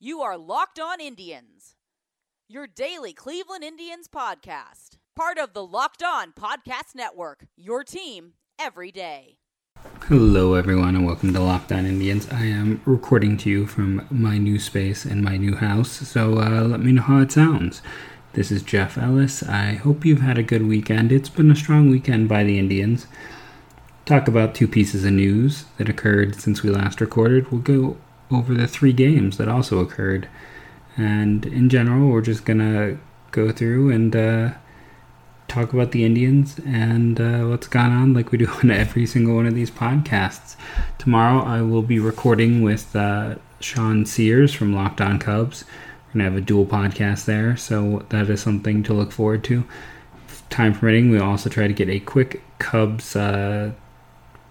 You are Locked On Indians, your daily Cleveland Indians podcast. Part of the Locked On Podcast Network, your team every day. Hello, everyone, and welcome to Locked On Indians. I am recording to you from my new space and my new house, so uh, let me know how it sounds. This is Jeff Ellis. I hope you've had a good weekend. It's been a strong weekend by the Indians. Talk about two pieces of news that occurred since we last recorded. We'll go over the three games that also occurred. And in general, we're just going to go through and uh, talk about the Indians and uh, what's gone on, like we do on every single one of these podcasts. Tomorrow, I will be recording with uh, Sean Sears from Locked On Cubs. We're going to have a dual podcast there, so that is something to look forward to. Time permitting, we'll also try to get a quick Cubs uh,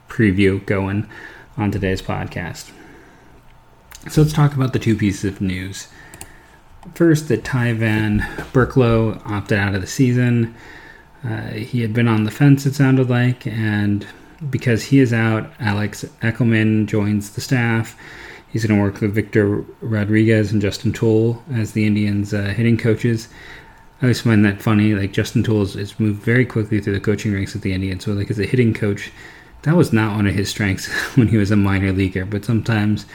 preview going on today's podcast. So let's talk about the two pieces of news. First, that Ty Van Burkleo opted out of the season. Uh, he had been on the fence, it sounded like, and because he is out, Alex Eckelman joins the staff. He's going to work with Victor Rodriguez and Justin Toole as the Indians' uh, hitting coaches. I always find that funny. Like Justin Toole has moved very quickly through the coaching ranks of the Indians. So, like as a hitting coach, that was not one of his strengths when he was a minor leaguer. But sometimes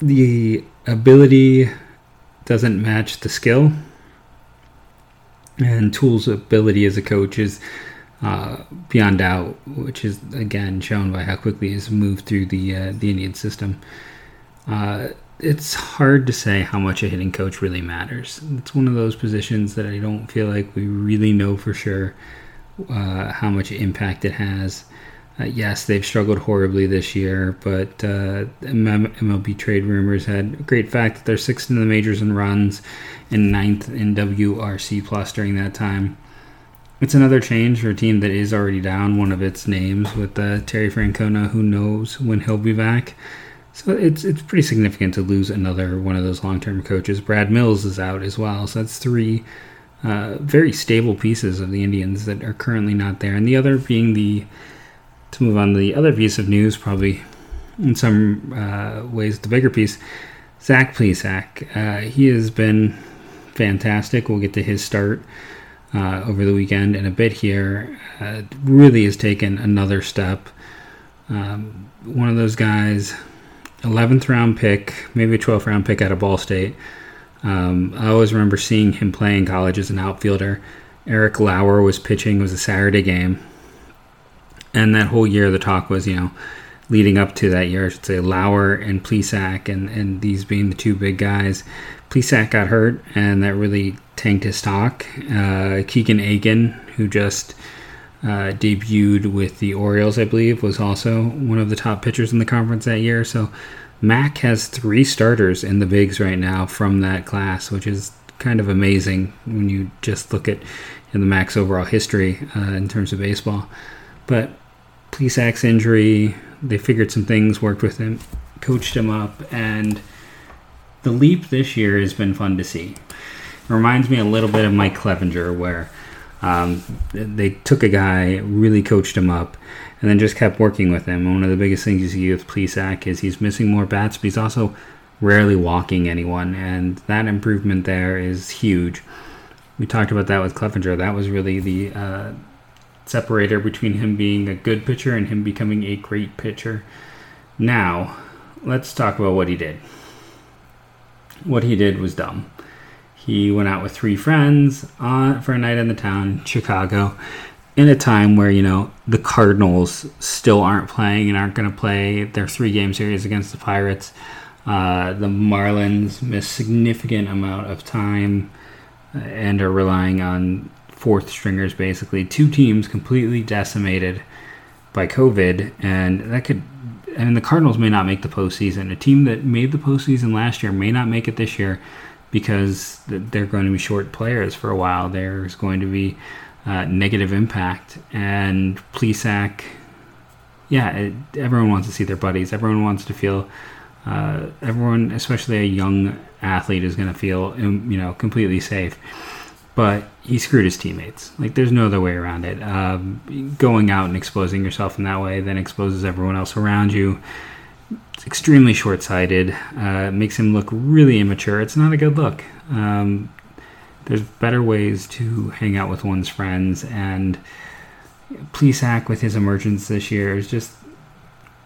the ability doesn't match the skill. And Toole's ability as a coach is uh, beyond doubt, which is again shown by how quickly he's moved through the uh, the Indian system. Uh, it's hard to say how much a hitting coach really matters. It's one of those positions that I don't feel like we really know for sure uh, how much impact it has. Uh, yes, they've struggled horribly this year, but uh, MLB trade rumors had a great fact that they're sixth in the majors in runs and ninth in WRC plus during that time. It's another change for a team that is already down one of its names with uh, Terry Francona. Who knows when he'll be back? So it's it's pretty significant to lose another one of those long term coaches. Brad Mills is out as well, so that's three uh, very stable pieces of the Indians that are currently not there, and the other being the to move on to the other piece of news, probably in some uh, ways the bigger piece, Zach Plesac. Uh, he has been fantastic. We'll get to his start uh, over the weekend in a bit here. Uh, really has taken another step. Um, one of those guys, 11th round pick, maybe a 12th round pick out of Ball State. Um, I always remember seeing him play in college as an outfielder. Eric Lauer was pitching. It was a Saturday game and that whole year the talk was, you know, leading up to that year, I should say, Lauer and Plesac, and, and these being the two big guys. Plesac got hurt, and that really tanked his stock. Uh, Keegan Akin who just uh, debuted with the Orioles, I believe, was also one of the top pitchers in the conference that year. So Mac has three starters in the bigs right now from that class, which is kind of amazing when you just look at in the Mac's overall history uh, in terms of baseball. But Plesac's injury, they figured some things, worked with him, coached him up, and the leap this year has been fun to see. It reminds me a little bit of Mike Clevinger, where um, they took a guy, really coached him up, and then just kept working with him. And one of the biggest things you see with Plesac is he's missing more bats, but he's also rarely walking anyone, and that improvement there is huge. We talked about that with Clevinger. That was really the uh, separator between him being a good pitcher and him becoming a great pitcher. Now, let's talk about what he did. What he did was dumb. He went out with three friends on, for a night in the town, Chicago, in a time where, you know, the Cardinals still aren't playing and aren't going to play their three game series against the Pirates. Uh, the Marlins missed significant amount of time uh, and are relying on fourth stringers basically. Two teams completely decimated by COVID, and that could. I mean, the Cardinals may not make the postseason. A team that made the postseason last year may not make it this year because they're going to be short players for a while. There's going to be uh, negative impact, and Plesac. Yeah, it, everyone wants to see their buddies. Everyone wants to feel. Uh, everyone, especially a young athlete, is going to feel um, you know completely safe but he screwed his teammates. Like there's no other way around it. Um, going out and exposing yourself in that way then exposes everyone else around you. It's extremely short sighted, uh, makes him look really immature. It's not a good look. Um, there's better ways to hang out with one's friends, and Plesac with his emergence this year is just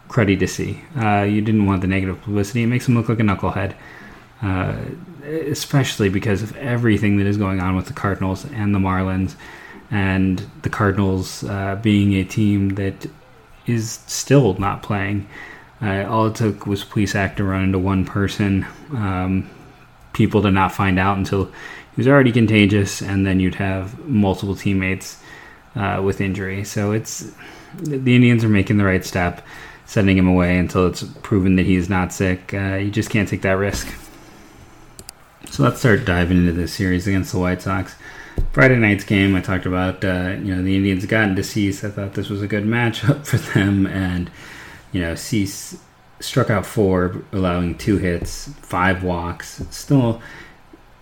cruddy to see. Uh, you didn't want the negative publicity. It makes him look like a knucklehead, uh, especially because of everything that is going on with the Cardinals and the Marlins, and the Cardinals uh, being a team that is still not playing. Uh, all it took was Plesac to run into one person, um, people to not find out until he was already contagious, and then you'd have multiple teammates uh, with injury. So it's the Indians are making the right step, sending him away until it's proven that he's not sick. Uh, you just can't take that risk. So let's start diving into this series against the White Sox. Friday night's game, I talked about. Uh, you know, the Indians got into Cease. I thought this was a good matchup for them, and you know, Cease struck out four, allowing two hits, five walks. Still,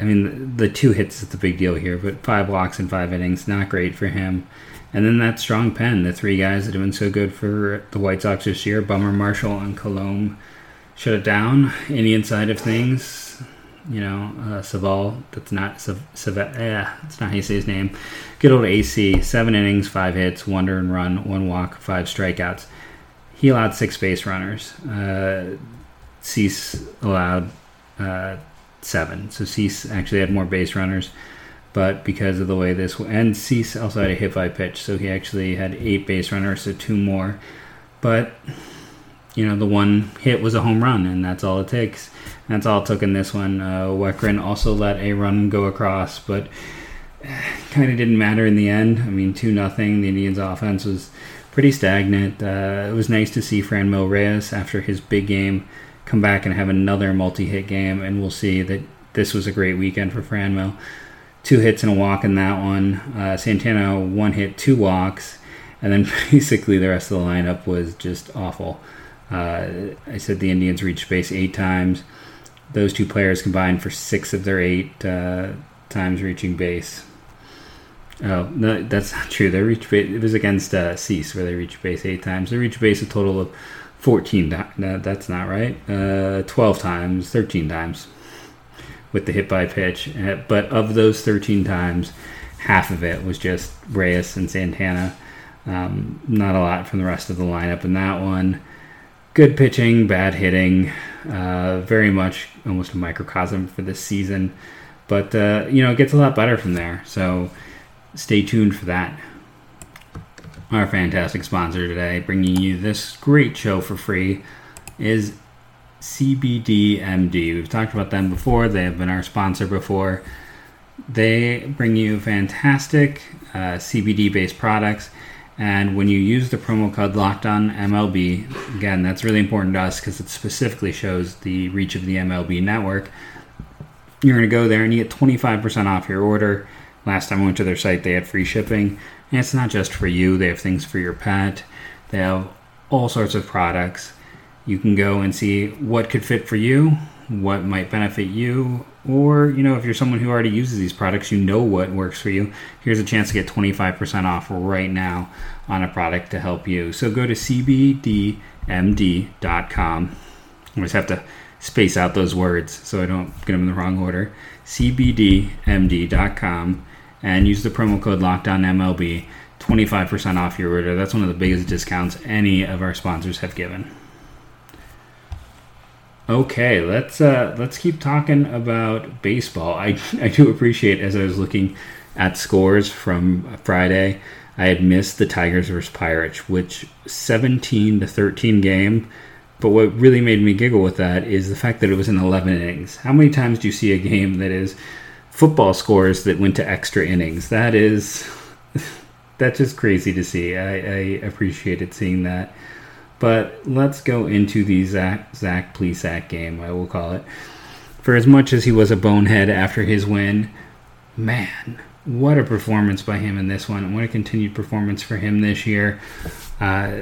I mean, the two hits is the big deal here, but five walks in five innings, not great for him. And then that strong pen, the three guys that have been so good for the White Sox this year, Bummer, Marshall, and Colomé, shut it down. Indian side of things, you know, uh, Saval, that's not Saval, yeah, that's not how you say his name. Good old AC, seven innings, five hits, one earned run, one walk, five strikeouts. He allowed six base runners. Uh, Cease allowed uh, seven. So Cease actually had more base runners, but because of the way this and Cease also had a hit by pitch, so he actually had eight base runners, so two more. But you know, the one hit was a home run, and that's all it takes. That's all it took in this one. Uh, also let a run go across, but kind of didn't matter in the end. I mean, two nothing. The Indians' offense was pretty stagnant. Uh, it was nice to see Franmil Reyes after his big game come back and have another multi-hit game, and we'll see that this was a great weekend for Fran Franmil. Two hits and a walk in that one. Uh, Santana one hit, two walks, and then basically the rest of the lineup was just awful. Uh, I said the Indians reached base eight times. Those two players combined for six of their eight uh, times reaching base. Oh no, that's not true. They reached base. It was against uh, Cease where they reached base eight times. They reached base a total of fourteen. No, that's not right. Uh, Twelve times, thirteen times with the hit by pitch. Uh, but of those thirteen times, half of it was just Reyes and Santana. Um, not a lot from the rest of the lineup in that one. Good pitching, bad hitting. Uh, very much almost a microcosm for this season. But uh, you know, it gets a lot better from there. So stay tuned for that. Our fantastic sponsor today, bringing you this great show for free, is CBDMD. We've talked about them before, they have been our sponsor before. They bring you fantastic uh, CBD based products. And when you use the promo code Locked On MLB, again, that's really important to us because it specifically shows the reach of the MLB network. You're going to go there and you get 25% off your order. Last time I went to their site, they had free shipping. And it's not just for you, they have things for your pet. They have all sorts of products. You can go and see what could fit for you, what might benefit you, or you know, if you're someone who already uses these products, you know what works for you. Here's a chance to get 25% off right now on a product to help you. So go to cbdmd.com. I always have to space out those words so I don't get them in the wrong order. cbdmd.com and use the promo code LOCKEDONMLB, 25% off your order. That's one of the biggest discounts any of our sponsors have given. Okay, let's uh, let's keep talking about baseball. I I do appreciate as I was looking at scores from Friday, I had missed the Tigers versus Pirates, which 17 to 13 game. But what really made me giggle with that is the fact that it was in 11 innings. How many times do you see a game that is football scores that went to extra innings. That is that's just crazy to see. I, I appreciated seeing that. But let's go into the Zach Zach Plesac game, I will call it. For as much as he was a bonehead after his win, man, what a performance by him in this one. What a continued performance for him this year. Uh,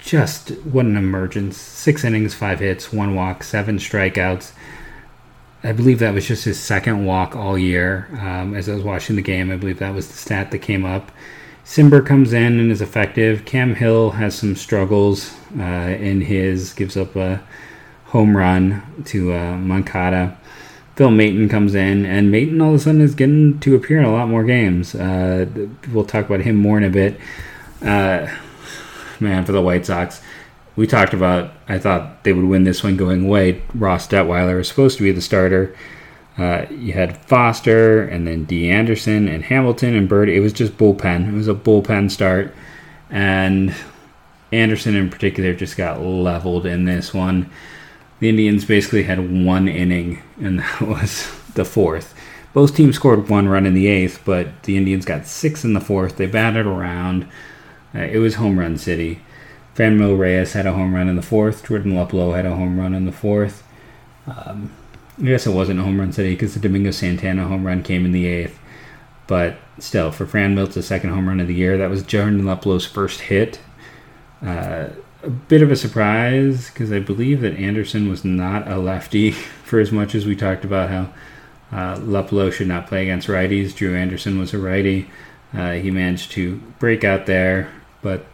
just what an emergence. Six innings, five hits, one walk, seven strikeouts. I believe that was just his second walk all year. Um, as I was watching the game, I believe that was the stat that came up. Cimber comes in and is effective. Cam Hill has some struggles uh, in his, gives up a home run to uh. Phil Maton comes in, and Maton all of a sudden is getting to appear in a lot more games. Uh, we'll talk about him more in a bit. Uh, man, for the White Sox, we talked about, I thought they would win this one going away. Ross Detwiler was supposed to be the starter. Uh, you had Foster and then D. Anderson and Hamilton and Bird. It was just bullpen. It was a bullpen start. And Anderson in particular just got leveled in this one. The Indians basically had one inning, and that was the fourth. Both teams scored one run in the eighth, but the Indians got six in the fourth. They batted around. Uh, it was home run city. Franmil Reyes had a home run in the fourth. Jordan Luplow had a home run in the fourth. Um, I guess it wasn't home run city because the Domingo Santana home run came in the eighth. But still, for Franmil, it's the second home run of the year. That was Jordan Luplow's first hit. Uh, a bit of a surprise because I believe that Anderson was not a lefty for as much as we talked about how uh, Luplow should not play against righties. Drew Anderson was a righty. Uh, he managed to break out there, but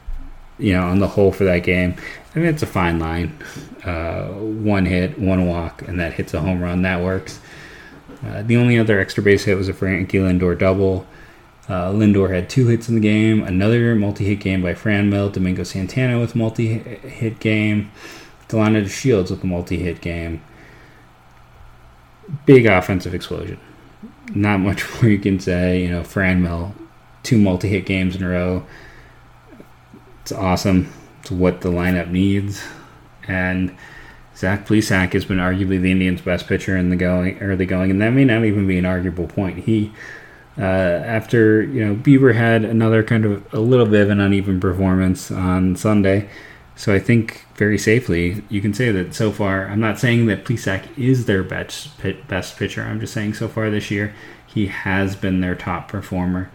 you know, on the whole for that game, I mean, it's a fine line. Uh, one hit, one walk, and that hits a home run. That works. Uh, the only other extra base hit was a Frankie Lindor double. Uh, Lindor had two hits in the game. Another multi-hit game by Franmil. Domingo Santana with multi-hit game. Delino DeShields with a multi-hit game. Big offensive explosion. Not much more you can say. You know, Franmil, two multi-hit games in a row. It's awesome. It's what the lineup needs. And Zach Plesac has been arguably the Indians' best pitcher in the going early going, and that may not even be an arguable point. He uh, after you know Bieber had another kind of a little bit of an uneven performance on Sunday, so I think very safely you can say that so far. I'm not saying that Plesac is their best best pitcher. I'm just saying so far this year he has been their top performer.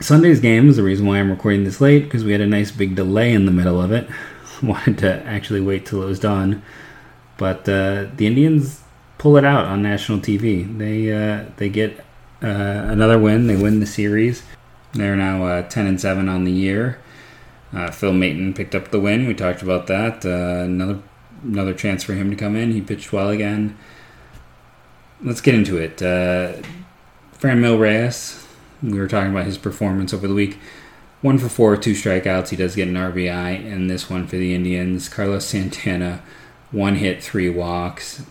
Sunday's game is the reason why I'm recording this late because we had a nice big delay in the middle of it. Wanted to actually wait till it was done, but uh, the Indians pull it out on national TV. They uh, they get another win. They win the series. They're now uh, 10 and 7 on the year. Uh, Phil Maton picked up the win. We talked about that. Uh, another another chance for him to come in. He pitched well again. Let's get into it. Uh, Franmil Reyes. We were talking about his performance over the week. One for four, two strikeouts. He does get an RBI in this one for the Indians. Carlos Santana, one hit, three walks.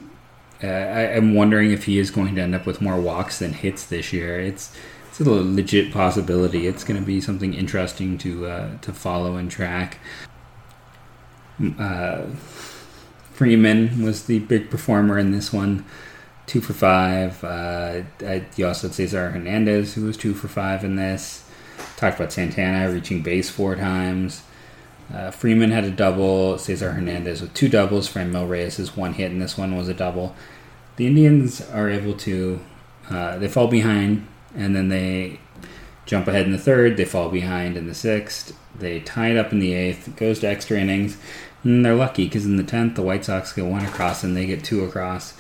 Uh, I, am wondering if he is going to end up with more walks than hits this year. It's it's a legit possibility. It's going to be something interesting to uh, to follow and track. Uh, Freeman was the big performer in this one, two for five. Uh, you also had Cesar Hernandez, who was two for five in this. Talked about Santana reaching base four times. Uh, Freeman had a double. Cesar Hernandez with two doubles. Franmil Reyes' is one hit and this one was a double the Indians are able to uh, they fall behind and then they jump ahead in the third. They fall behind in the sixth. They tie it up in the eighth. It goes to extra innings. And they're lucky because in the tenth, the White Sox get one across and they get two across,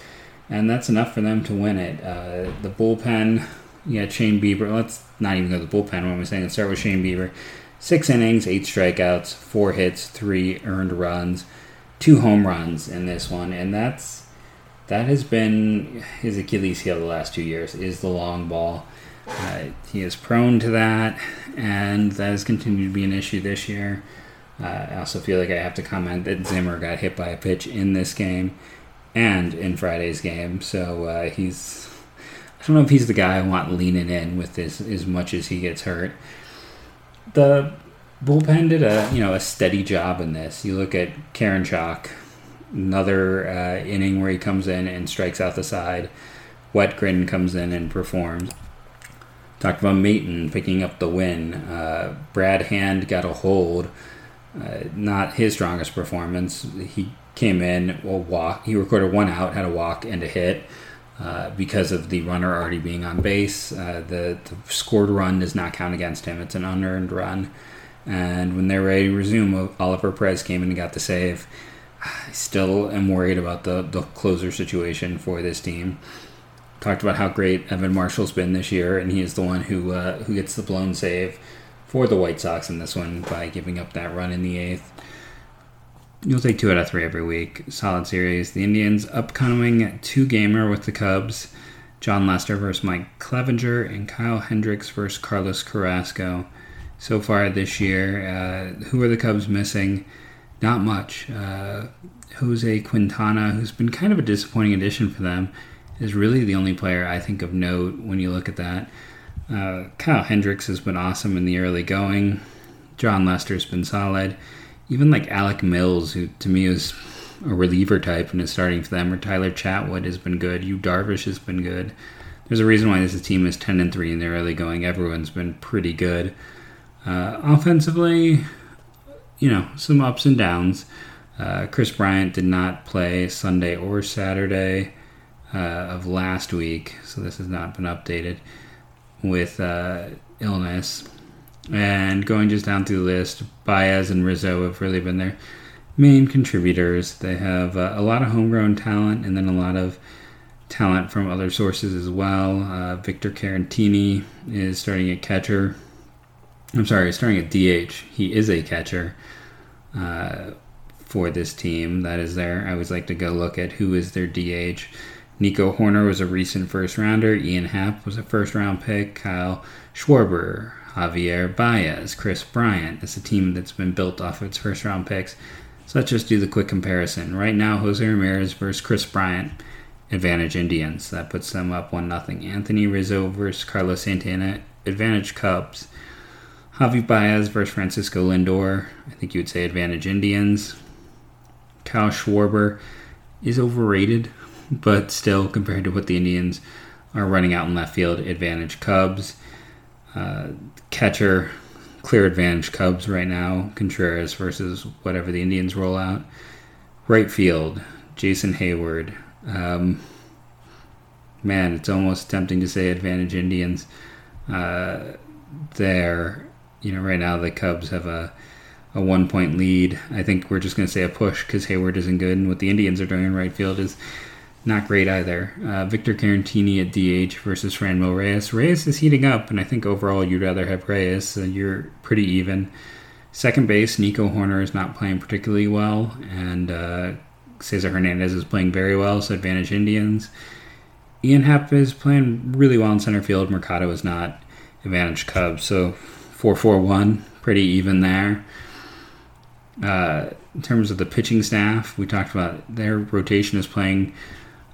and that's enough for them to win it. Uh, the bullpen, yeah, Shane Bieber. Let's not even go to the bullpen. What am I saying? Let's start with Shane Bieber. Six innings, eight strikeouts, four hits, three earned runs, two home runs in this one, and that's that has been his Achilles heel the last two years is the long ball. Uh, he is prone to that, and that has continued to be an issue this year. Uh, I also feel like I have to comment that Zimmer got hit by a pitch in this game and in Friday's game, so uh, he's. I don't know if he's the guy I want leaning in with this as much as he gets hurt. The bullpen did a you know a steady job in this. You look at Karen Karinchak, another uh, inning where he comes in and strikes out the side. Wittgren comes in and performs. Talked about Maton picking up the win. Uh, Brad Hand got a hold. Uh, not his strongest performance. He came in, a walk. He recorded one out, had a walk and a hit. Uh, because of the runner already being on base, uh, the, the, scored run does not count against him. It's an unearned run. And when they're ready to resume, Oliver Perez came in and got the save. I still am worried about the, the closer situation for this team. Talked about how great Evan Marshall's been this year, and he is the one who uh, who gets the blown save. for the White Sox in this one by giving up that run in the eighth. You'll take two out of three every week. Solid series. The Indians upcoming two gamer with the Cubs. Jon Lester versus Mike Clevinger and Kyle Hendricks versus Carlos Carrasco. So far this year, uh, who are the Cubs missing? Not much. Uh, Jose Quintana, who's been kind of a disappointing addition for them, is really the only player I think of note when you look at that. Uh, Kyle Hendricks has been awesome in the early going. Jon Lester's been solid. Even like Alec Mills, who to me is a reliever type and is starting for them, or Tyler Chatwood has been good. Yu Darvish has been good. There's a reason why this team is 10 and 3 in the early going. Everyone's been pretty good. Uh, offensively, you know, some ups and downs. Uh, Kris Bryant did not play Sunday or Saturday uh, of last week, so this has not been updated with uh, illness. And going just down through the list, Baez and Rizzo have really been their main contributors. They have uh, a lot of homegrown talent and then a lot of talent from other sources as well. Uh, Victor Caratini is starting at catcher. I'm sorry, starting at DH. He is a catcher uh, for this team that is there. I always like to go look at who is their DH. Nico Hoerner was a recent first rounder. Ian Happ was a first round pick. Kyle Schwarber, Javier Baez, Kris Bryant. It's a team that's been built off of its first round picks. So let's just do the quick comparison. Right now, Jose Ramirez versus Kris Bryant, advantage Indians. That puts them up 1 0. Anthony Rizzo versus Carlos Santana, advantage Cubs. Javi Baez versus Francisco Lindor, I think you would say advantage Indians. Kyle Schwarber is overrated, but still, compared to what the Indians are running out in left field, advantage Cubs. Uh, catcher, clear advantage Cubs right now. Contreras versus whatever the Indians roll out. Right field, Jason Heyward. Um, man, it's almost tempting to say advantage Indians. Uh, there, you know, right now the Cubs have a a one point lead. I think we're just going to say a push because Heyward isn't good, and what the Indians are doing in right field is not great either. Uh, Victor Caratini at DH versus Franmil Reyes. Reyes is heating up, and I think overall you'd rather have Reyes. So you're pretty even. Second base, Nico Hoerner is not playing particularly well, and uh, Cesar Hernandez is playing very well, so advantage Indians. Ian Happ is playing really well in center field. Mercado is not. Advantage Cubs. So 4 4 1, pretty even there. Uh, in terms of the pitching staff, we talked about their rotation is playing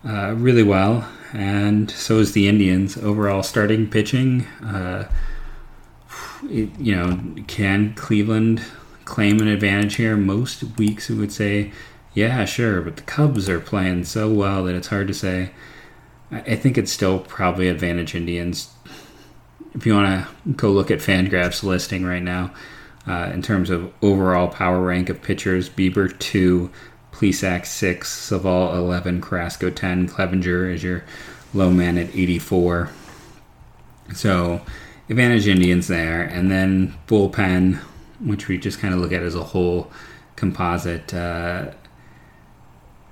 uh, really well, and so is the Indians. Overall, starting pitching, uh, it, you know, can Cleveland claim an advantage here? Most weeks, we would say, yeah, sure, but the Cubs are playing so well that it's hard to say. I think it's still probably advantage Indians. If you want to go look at Fangraphs listing right now, uh, in terms of overall power rank of pitchers, Bieber 2, Plesac 6, Civale 11, Carrasco 10, Clevinger is your low man at 84. So, advantage Indians there. And then bullpen, which we just kind of look at as a whole composite. Uh,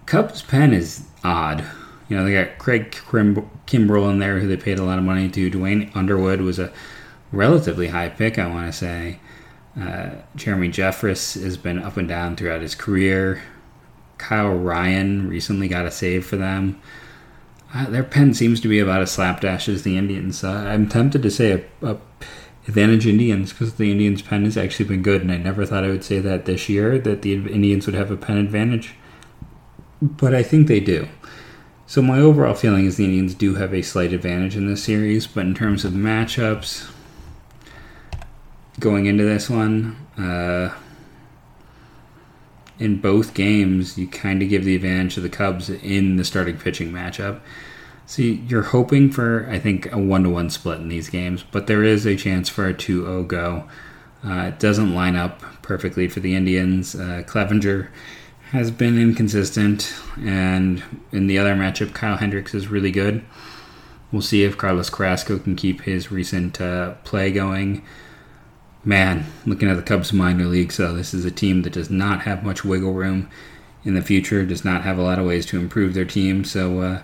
Cubs pen is odd. You know, they got Craig Kimbrel in there, who they paid a lot of money to. Duane Underwood was a relatively high pick, I want to say. Uh, Jeremy Jeffress has been up and down throughout his career. Kyle Ryan recently got a save for them. Uh, their pen seems to be about as slapdash as the Indians. Uh, I'm tempted to say a, a advantage Indians because the Indians' pen has actually been good, and I never thought I would say that this year that the Indians would have a pen advantage, but I think they do. So my overall feeling is the Indians do have a slight advantage in this series, but in terms of matchups, going into this one. Uh, in both games, you kind of give the advantage to the Cubs in the starting pitching matchup. See, you're hoping for, I think, a one to one split in these games, but there is a chance for a 2 0 go. Uh, it doesn't line up perfectly for the Indians. Uh, Clevinger has been inconsistent, and in the other matchup, Kyle Hendricks is really good. We'll see if Carlos Carrasco can keep his recent uh, play going man, looking at the Cubs minor league, so this is a team that does not have much wiggle room in the future, does not have a lot of ways to improve their team, so uh,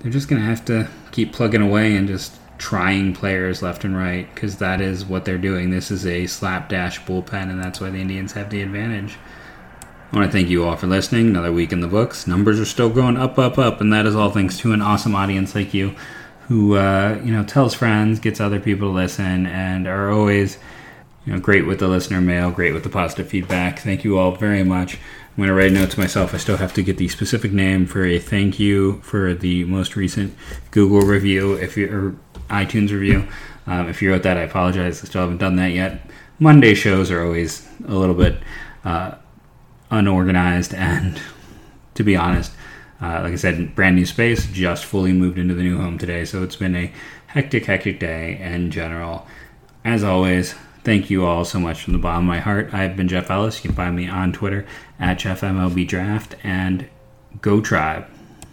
they're just going to have to keep plugging away and just trying players left and right because that is what they're doing. This is a slapdash bullpen, and that's why the Indians have the advantage. I want to thank you all for listening. Another week in the books. Numbers are still going up, up, up, and that is all thanks to an awesome audience like you, who uh, you know tells friends, gets other people to listen, and are always you know great with the listener mail, great with the positive feedback. Thank you all very much. I'm going to write a note to myself. I still have to get the specific name for a thank you for the most recent Google review, if you or iTunes review. Um, if you wrote that, I apologize. I still haven't done that yet. Monday shows are always a little bit uh, unorganized, and to be honest, uh, like I said, brand new space, just fully moved into the new home today, so it's been a hectic, hectic day in general. As always, Thank you all so much from the bottom of my heart. I've been Jeff Ellis. You can find me on Twitter at JeffMLBDraft and go Tribe.